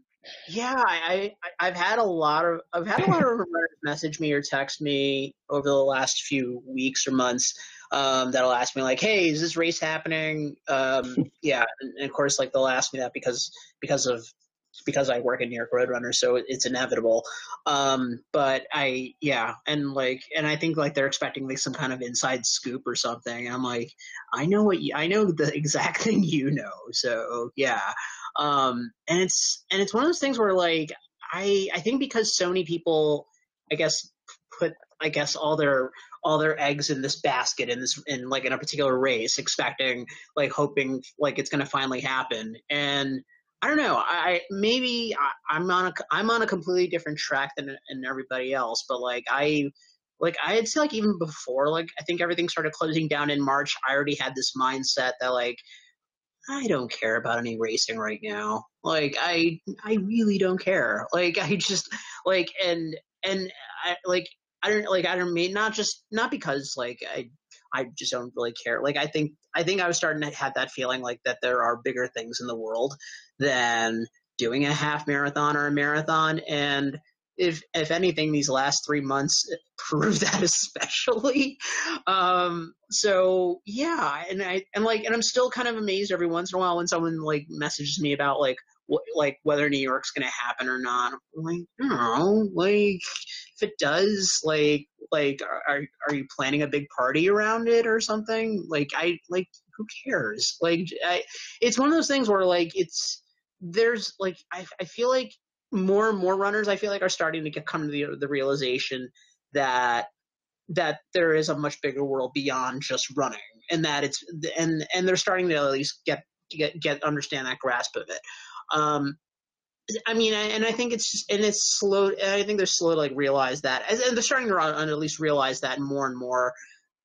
yeah, I, I I've had a lot of I've had a lot of runners message me or text me over the last few weeks or months. Um, that'll ask me like, "Hey, is this race happening?" Um, yeah, and, and of course, like they'll ask me that because because of because I work at New York Roadrunner, so it's inevitable. Um, but I, yeah, and like, and I think like they're expecting like some kind of inside scoop or something. I'm like, I know what you, I know the exact thing you know. So yeah, um, and it's and it's one of those things where like I I think because so many people, I guess, put I guess all their all their eggs in this basket in this in like in a particular race, expecting like hoping like it's gonna finally happen and. I don't know. I maybe I, I'm on a I'm on a completely different track than than everybody else, but like I like I'd say like even before like I think everything started closing down in March, I already had this mindset that like I don't care about any racing right now. Like I I really don't care. Like I just like and and I like I don't like I don't mean not just not because like I I just don't really care. Like I think I think I was starting to have that feeling like that there are bigger things in the world than doing a half marathon or a marathon and if if anything these last three months prove that especially. Um so yeah and i and like and i'm still kind of amazed every once in a while when someone like messages me about like what like whether new york's gonna happen or not. I'm like i don't know like if it does like like are are you planning a big party around it or something? Like i like who cares? Like I, it's one of those things where like it's there's like I, I feel like more and more runners I feel like are starting to get come to the the realization that that there is a much bigger world beyond just running and that it's and and they're starting to at least get get get understand that grasp of it um I mean, and I think it's and it's slow. I think they're slow to like realize that, and they're starting to at least realize that more and more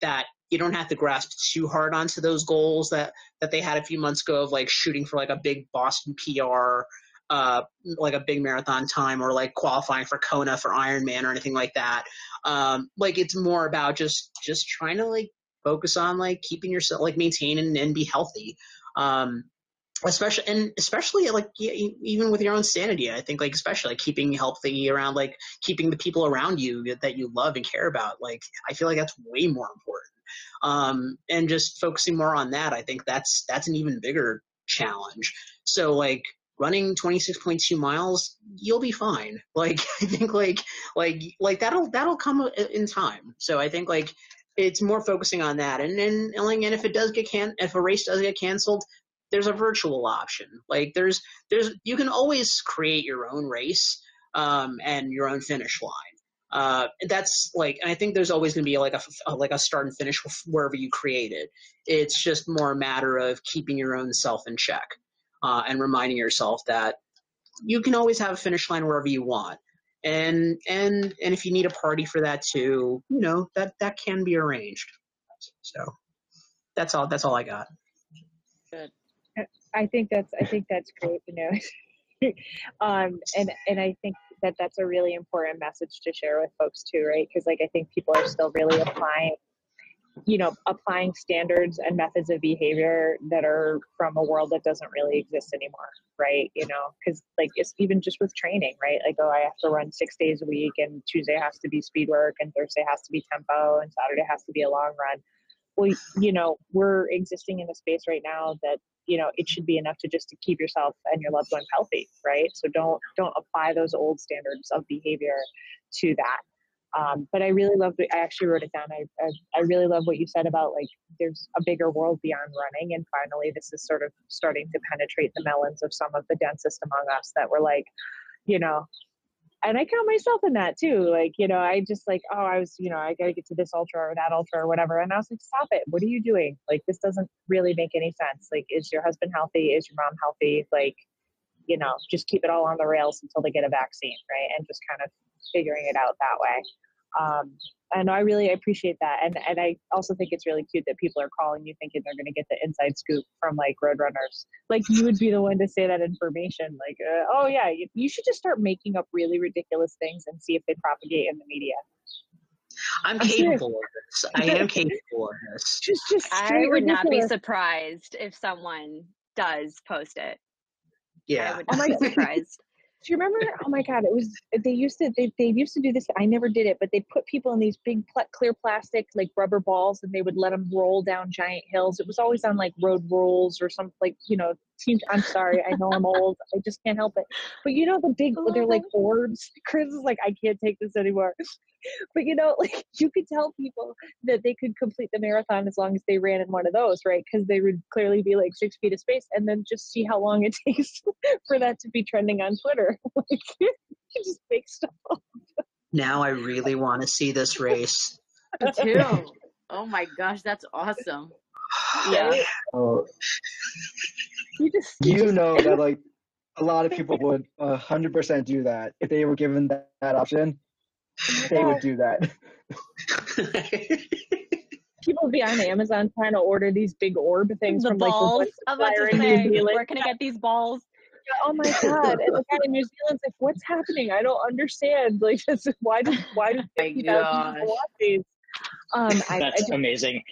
that you don't have to grasp too hard onto those goals that that they had a few months ago of like shooting for like a big Boston PR, uh, like a big marathon time, or like qualifying for Kona for Ironman or anything like that. Um, like it's more about just just trying to like focus on like keeping yourself like maintaining and be healthy. Um, especially and especially like even with your own sanity i think like especially like keeping healthy around like keeping the people around you that you love and care about like i feel like that's way more important um and just focusing more on that i think that's that's an even bigger challenge so like running 26.2 miles you'll be fine like i think like like like that'll that'll come in time so i think like it's more focusing on that and and, and if it does get can if a race does get canceled there's a virtual option. Like there's there's you can always create your own race um, and your own finish line. Uh, that's like I think there's always going to be like a, a, like a start and finish wherever you create it. It's just more a matter of keeping your own self in check uh, and reminding yourself that you can always have a finish line wherever you want. And and and if you need a party for that too, you know that that can be arranged. So that's all. That's all I got. Good. I think that's I think that's great you know um, and and I think that that's a really important message to share with folks too, right? Because like I think people are still really applying, you know, applying standards and methods of behavior that are from a world that doesn't really exist anymore, right? You know, because like it's even just with training, right? Like oh, I have to run six days a week, and Tuesday has to be speed work, and Thursday has to be tempo, and Saturday has to be a long run. Well, you know, we're existing in a space right now that you know it should be enough to just to keep yourself and your loved ones healthy right so don't don't apply those old standards of behavior to that um, but I really love. I actually wrote it down. I, I, I really love what you said about like there's a bigger world beyond running, and finally this is sort of starting to penetrate the melons of some of the densest among us that were like, you know, and I count myself in that too. Like, you know, I just like, oh, I was, you know, I got to get to this ultra or that ultra or whatever. And I was like, stop it. What are you doing? Like, this doesn't really make any sense. Like, is your husband healthy? Is your mom healthy? Like, you know, just keep it all on the rails until they get a vaccine, right? And just kind of figuring it out that way. Um, and I really appreciate that. And and I also think it's really cute that people are calling you thinking they're going to get the inside scoop from like roadrunners. Like you would be the one to say that information. Like, uh, oh yeah, you, you should just start making up really ridiculous things and see if they propagate in the media. I'm, I'm capable serious. of this. I am capable of this. Just, just I would not be surprised if someone does post it. Yeah, I would not be surprised do you remember? Oh my God, it was they used to they, they used to do this. I never did it, but they put people in these big pl- clear plastic like rubber balls, and they would let them roll down giant hills. It was always on like road rules or some like you know team. I'm sorry, I know I'm old. I just can't help it. But you know the big oh they're like orbs. Chris is like, I can't take this anymore. but you know, like you could tell people that they could complete the marathon as long as they ran in one of those, right? Because they would clearly be like six feet of space, and then just see how long it takes for that to be trending on Twitter. like you just make stuff up. Now I really want to see this race. Me too. Oh my gosh, that's awesome. Yeah. Oh, you just you, just, know that like a lot of people would hundred percent do that if they were given that, that option they would do that. People would be on Amazon trying to order these big orb things the from balls. like the about to where can I get these balls? oh my god! And the guy in New Zealand's like, "What's happening? I don't understand. Like, why do why do fifty thousand people watch these?" Um, That's I, I amazing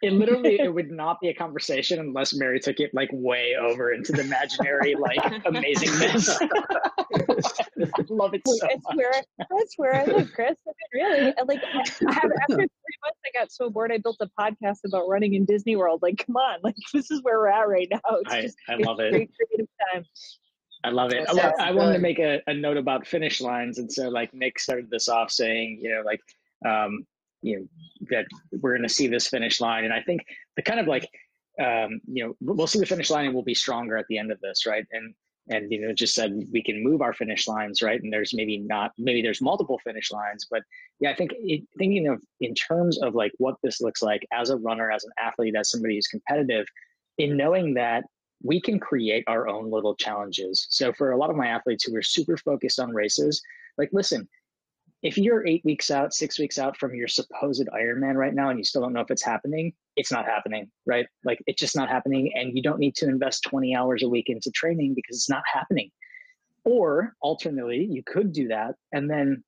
it literally it would not be a conversation unless Mary took it like way over into the imaginary like amazingness. Love it so that's much. Where, that's where I live, Chris. I mean, really, like I have, after three months, I got so bored. I built a podcast about running in Disney World. Like, come on, like this is where we're at right now. It's I, just, I love it. Great creative time. I love it. I, I wanted to make a, a note about finish lines, and so like Nick started this off saying, you know, like um, you know that we're going to see this finish line. And i think the kind of like um, you know we'll see the finish line and we'll be stronger at the end of this right? And and you know just said we can move our finish lines right? And there's maybe not maybe there's multiple finish lines but yeah i think it, thinking of in terms of like what this looks like as a runner as an athlete as somebody who's competitive in knowing that we can create our own little challenges. So for a lot of my athletes who are super focused on races, like listen, if you're eight weeks out, six weeks out from your supposed Ironman right now, and you still don't know if it's happening, it's not happening, right? Like it's just not happening, and you don't need to invest 20 hours a week into training because it's not happening. Or alternately, you could do that and then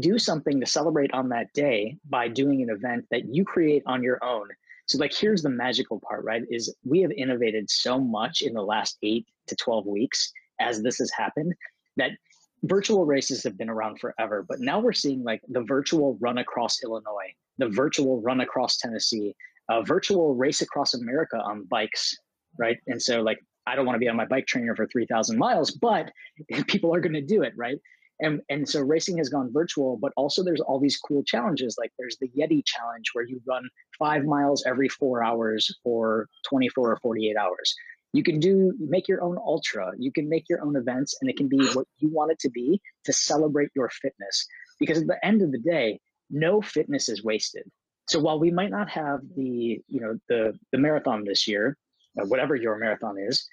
do something to celebrate on that day by doing an event that you create on your own. So, like, here's the magical part, right? Is we have innovated so much in the last eight to 12 weeks as this has happened that virtual races have been around forever. But now we're seeing like the virtual run across Illinois, the virtual run across Tennessee, a virtual race across America on bikes, right? And so, like, I don't want to be on my bike trainer for 3,000 miles, but people are going to do it, right? And, and so racing has gone virtual, but also there's all these cool challenges. Like there's the Yeti challenge where you run five miles every four hours for 24 or 48 hours. You can do make your own ultra. You can make your own events, and it can be what you want it to be to celebrate your fitness. Because at the end of the day, no fitness is wasted. So while we might not have the you know the the marathon this year, uh, whatever your marathon is,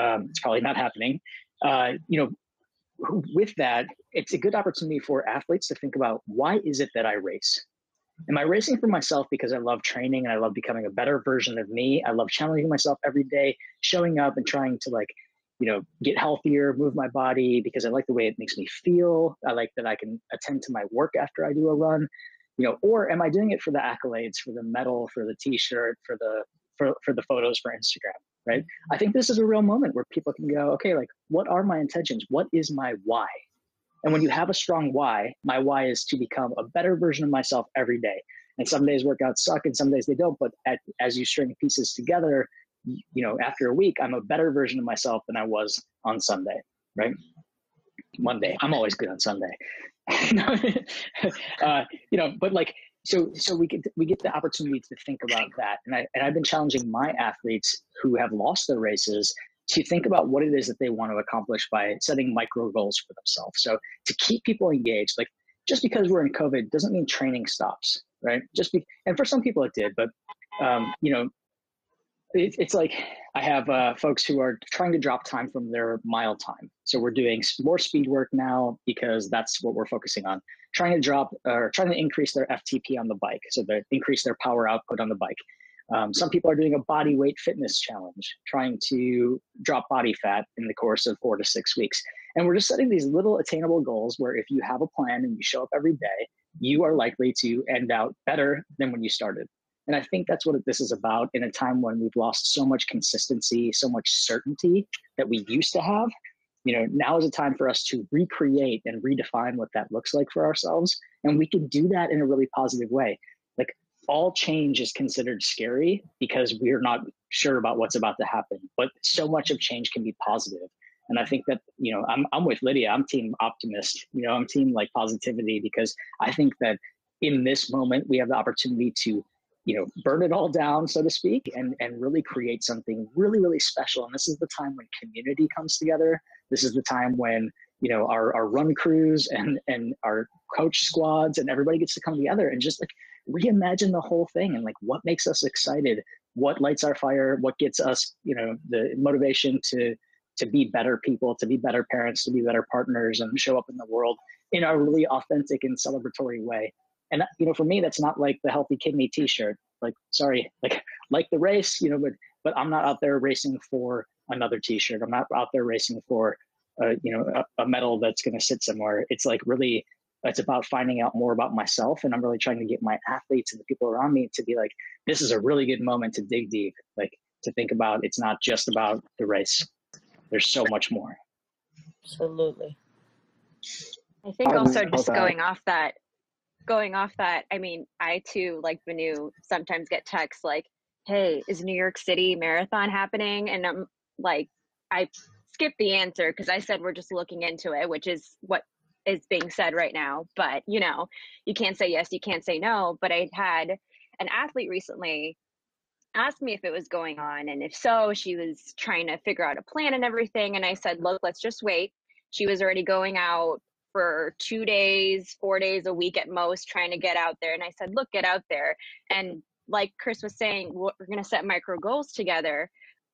um, it's probably not happening. Uh, you know, with that, it's a good opportunity for athletes to think about why is it that I race? Am I racing for myself because I love training and I love becoming a better version of me? I love challenging myself every day, showing up and trying to like, you know, get healthier, move my body because I like the way it makes me feel. I like that I can attend to my work after I do a run, you know, or am I doing it for the accolades, for the medal, for the t-shirt, for the for, for the photos for Instagram? right? I think this is a real moment where people can go, okay, like, what are my intentions? What is my why? And when you have a strong why, my why is to become a better version of myself every day. And some days workouts suck and some days they don't. But at, as you string pieces together, you know, after a week, I'm a better version of myself than I was on Sunday, right? Monday. I'm always good on Sunday. uh, you know, but like so so we get we get the opportunity to think about that and I and I've been challenging my athletes who have lost their races to think about what it is that they want to accomplish by setting micro goals for themselves. So to keep people engaged, like just because we're in COVID doesn't mean training stops, right? Just be, and for some people it did, but um, you know, it, it's like I have uh, folks who are trying to drop time from their mile time. So we're doing more speed work now because that's what we're focusing on. Trying to drop or trying to increase their FTP on the bike, so they increase their power output on the bike. Um, some people are doing a body weight fitness challenge, trying to drop body fat in the course of four to six weeks. And we're just setting these little attainable goals where if you have a plan and you show up every day, you are likely to end out better than when you started. And I think that's what this is about in a time when we've lost so much consistency, so much certainty that we used to have. You know, now is a time for us to recreate and redefine what that looks like for ourselves. And we can do that in a really positive way. All change is considered scary because we're not sure about what's about to happen. But so much of change can be positive. And I think that, you know, I'm, I'm with Lydia. I'm team optimist. You know, I'm team like positivity because I think that in this moment, we have the opportunity to you know burn it all down so to speak and and really create something really really special and this is the time when community comes together this is the time when you know our, our run crews and and our coach squads and everybody gets to come together and just like reimagine the whole thing and like what makes us excited what lights our fire what gets us you know the motivation to to be better people to be better parents to be better partners and show up in the world in a really authentic and celebratory way. And you know for me that's not like the healthy kidney t-shirt. Like sorry like like the race you know but but i'm not out there racing for another t-shirt. I'm not out there racing for uh, you know a, a medal that's going to sit somewhere. It's like really it's about finding out more about myself and i'm really trying to get my athletes and the people around me to be like this is a really good moment to dig deep like to think about it's not just about the race. There's so much more. Absolutely. I think um, also just going off that going off that, I mean, I too, like Banu, sometimes get texts like, hey, is New York City Marathon happening? And I'm like, I skip the answer because I said we're just looking into it, which is what is being said right now. But, you know, you can't say yes, you can't say no. But I had an athlete recently asked me if it was going on. And if so, she was trying to figure out a plan and everything. And I said, look, let's just wait. She was already going out for two days, four days a week at most, trying to get out there. And I said, look, get out there. And like Chris was saying, we're going to set micro goals together.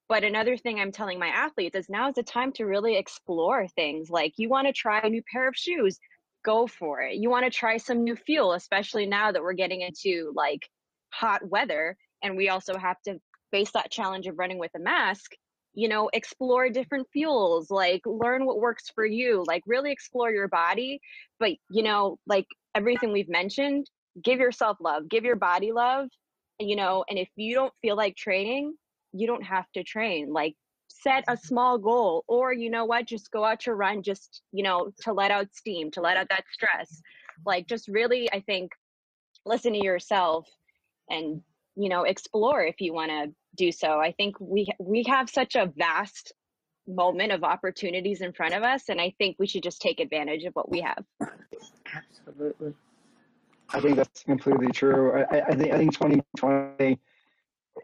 But another thing I'm telling my athletes is now is the time to really explore things. Like you want to try a new pair of shoes, go for it. You want to try some new fuel, especially now that we're getting into like hot weather and we also have to face that challenge of running with a mask. You know, explore different fuels, like learn what works for you, like really explore your body. But, you know, like everything we've mentioned, give yourself love, give your body love, you know, and if you don't feel like training, you don't have to train like set a mm-hmm. small goal or you know what just go out to run just you know to let out steam to let out that stress like just really i think listen to yourself and you know explore if you want to do so i think we we have such a vast moment of opportunities in front of us and i think we should just take advantage of what we have Absolutely. I think that's completely true. I, I think I think 2020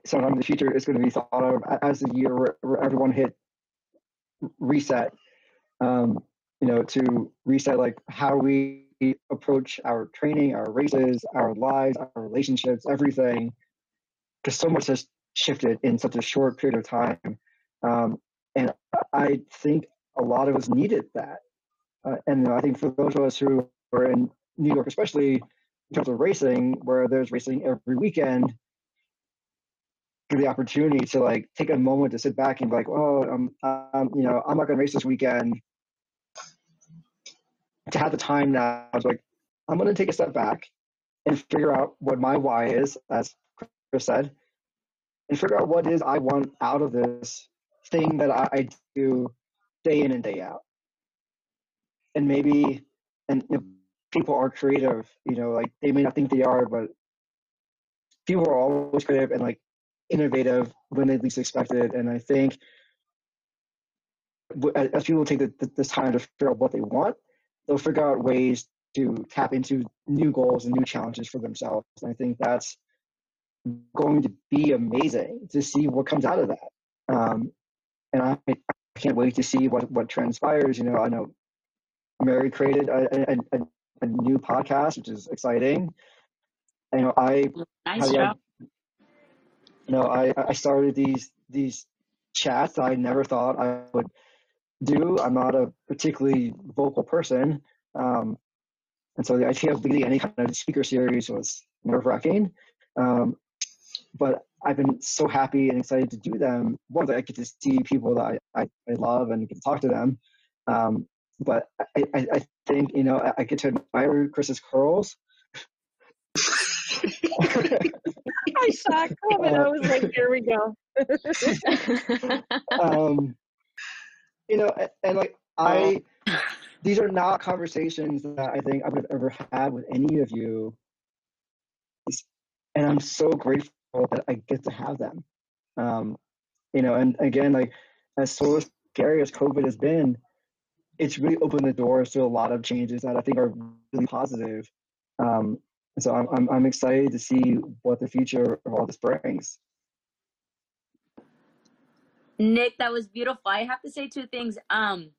sometime in the future is going to be thought of as the year where, everyone hit reset. Um, you know, to reset like how we approach our training, our races, our lives, our relationships, everything, because so much has shifted in such a short period of time. Um, and I think a lot of us needed that. Uh, and I think for those of us who are in New York, especially in terms of racing, where there's racing every weekend, the opportunity to like take a moment to sit back and be like, oh, um, um, you know, I'm not gonna race this weekend. To have the time now, I was like, I'm gonna take a step back and figure out what my why is, as Chris said, and figure out what is I want out of this thing that I, I do day in and day out. And maybe, and you know, people are creative, you know, like they may not think they are, but people are always creative and like innovative when they least expect it. And I think as people take the, this time to figure out what they want, they'll figure out ways to tap into new goals and new challenges for themselves. And I think that's going to be amazing to see what comes out of that. Um, and I, I, can't wait to see what, what transpires. You know, I know Mary created a, a, a new podcast, which is exciting. You know, I, Nice you know, I, I started these these chats I never thought I would do. I'm not a particularly vocal person, um, and so the idea of leading any kind of speaker series was nerve wracking. Um, but I've been so happy and excited to do them. One, that I get to see people that I, I, I love and get to talk to them. Um, but I, I, I think you know I, I get to admire Chris's curls. I saw it coming. I was like, here we go. um, you know, and, and like I, these are not conversations that I think I would have ever had with any of you, and I'm so grateful that I get to have them. Um, you know, and again, like as so scary as COVID has been, it's really opened the doors to a lot of changes that I think are really positive. Um, so I'm, I'm I'm excited to see what the future of all this brings. Nick, that was beautiful. I have to say two things. Um,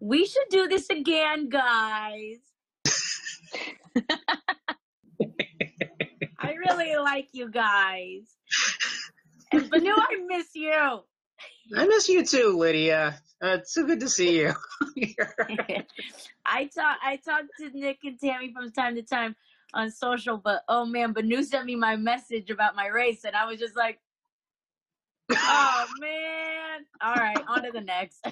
we should do this again, guys. I really like you guys. And Banu, I miss you. I miss you too, Lydia. Uh, it's so good to see you. I talk I talk to Nick and Tammy from time to time on social, but oh man, Banu sent me my message about my race, and I was just like, oh man. All right, on to the next.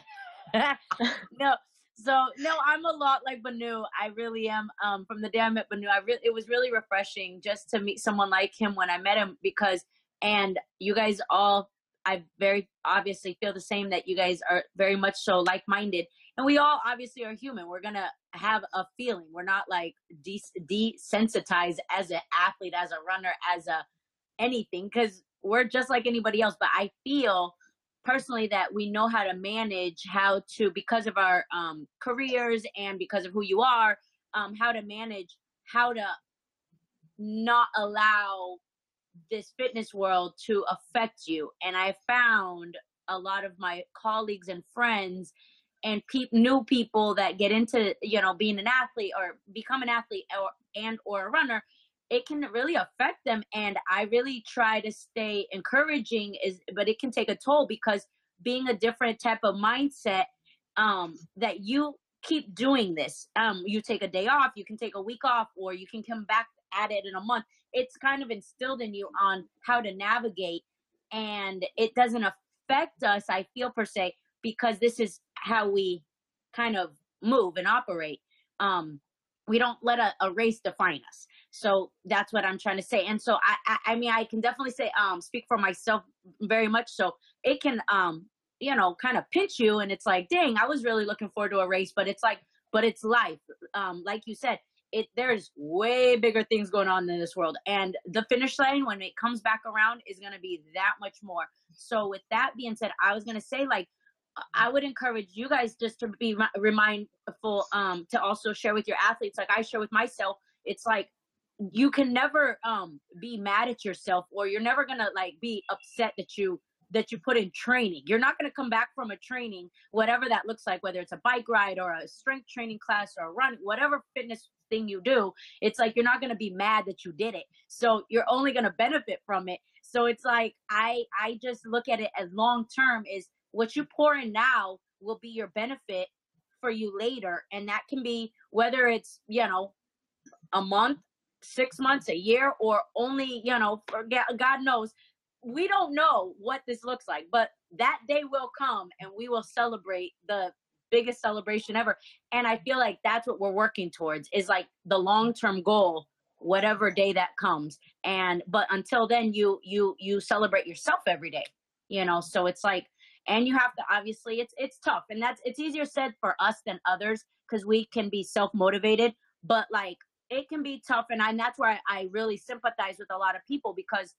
no, so no, I'm a lot like Banu. I really am. Um, from the day I met Banu, I really it was really refreshing just to meet someone like him when I met him because, and you guys all, I very obviously feel the same that you guys are very much so like minded, and we all obviously are human. We're gonna have a feeling. We're not like de- desensitized as an athlete, as a runner, as a anything because we're just like anybody else. But I feel personally that we know how to manage how to because of our um, careers and because of who you are um, how to manage how to not allow this fitness world to affect you and i found a lot of my colleagues and friends and pe- new people that get into you know being an athlete or become an athlete or and or a runner it can really affect them. And i really try to stay encouraging is but it can take a toll because being a different type of mindset um that you keep doing this. Um you take a day off you can take a week off or you can come back at it in a month. It's kind of instilled in you on how to navigate and it doesn't affect us i feel per se because this is how we kind of move and operate um we don't let a, a race define us. So that's what i'm trying to say. And so I, I i mean i can definitely say um speak for myself very much so. It can um you know kind of pinch you and it's like dang i was really looking forward to a race but it's like but it's life. Um like you said it there's way bigger things going on in this world. And the finish line when it comes back around is going to be that much more. So with that being said i was going to say like I would encourage you guys just to be remindful um to also share with your athletes like I share with myself it's like you can never um be mad at yourself or you're never to like be upset that you that you put in training. You're not to come back from a training whatever that looks like whether it's a bike ride or a strength training class or a run whatever fitness thing you do it's like you're not to be mad that you did it. So you're only to benefit from it. So it's like I I just look at it as long term is what you pour in now will be your benefit for you later. And that can be whether it's you know a month six months a year or only you know god knows. We don't know what this looks like but that day will come and we will celebrate the biggest celebration ever. And i feel like that's what we're working towards is like the long term goal whatever day that comes. And but until then you you you celebrate yourself every day you know? So it's like and you have to obviously it's it's tough. And that's it's easier said for us than others because we can be self-motivated. But like it can be tough and, I, and that's why I, I really sympathize with a lot of people because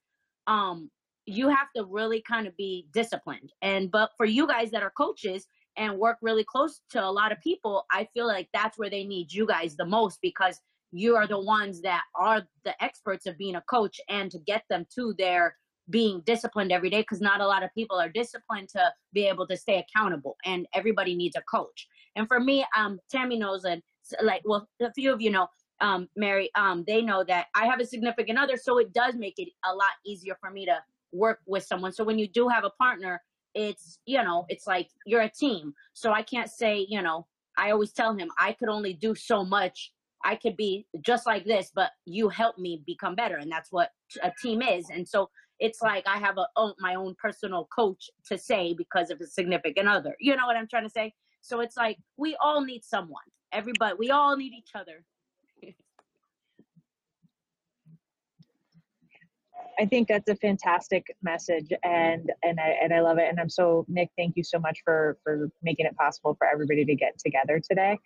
um you have to really kind of be disciplined. And but for you guys that are coaches and work really close to a lot of people i feel like that's where they need you guys the most because you are the ones that are the experts of being a coach and to get them to their being disciplined every day because not a lot of people are disciplined to be able to stay accountable and everybody needs a coach. And for me um tammy knows and like well a few of you know um mary um they know that i have a significant other so it does make it a lot easier for me to work with someone. So when you do have a partner it's you know it's like you're a team. So i can't say you know i always tell him i could only do so much. I could be just like this but you help me become better. And that's what a team is. And so it's like I have a oh, my own personal coach to say because of a significant other. You know what I'm trying to say? So it's like we all need someone. Everybody, we all need each other. I think that's a fantastic message, and and I and I love it. And I'm so Nick. Thank you so much for for making it possible for everybody to get together today.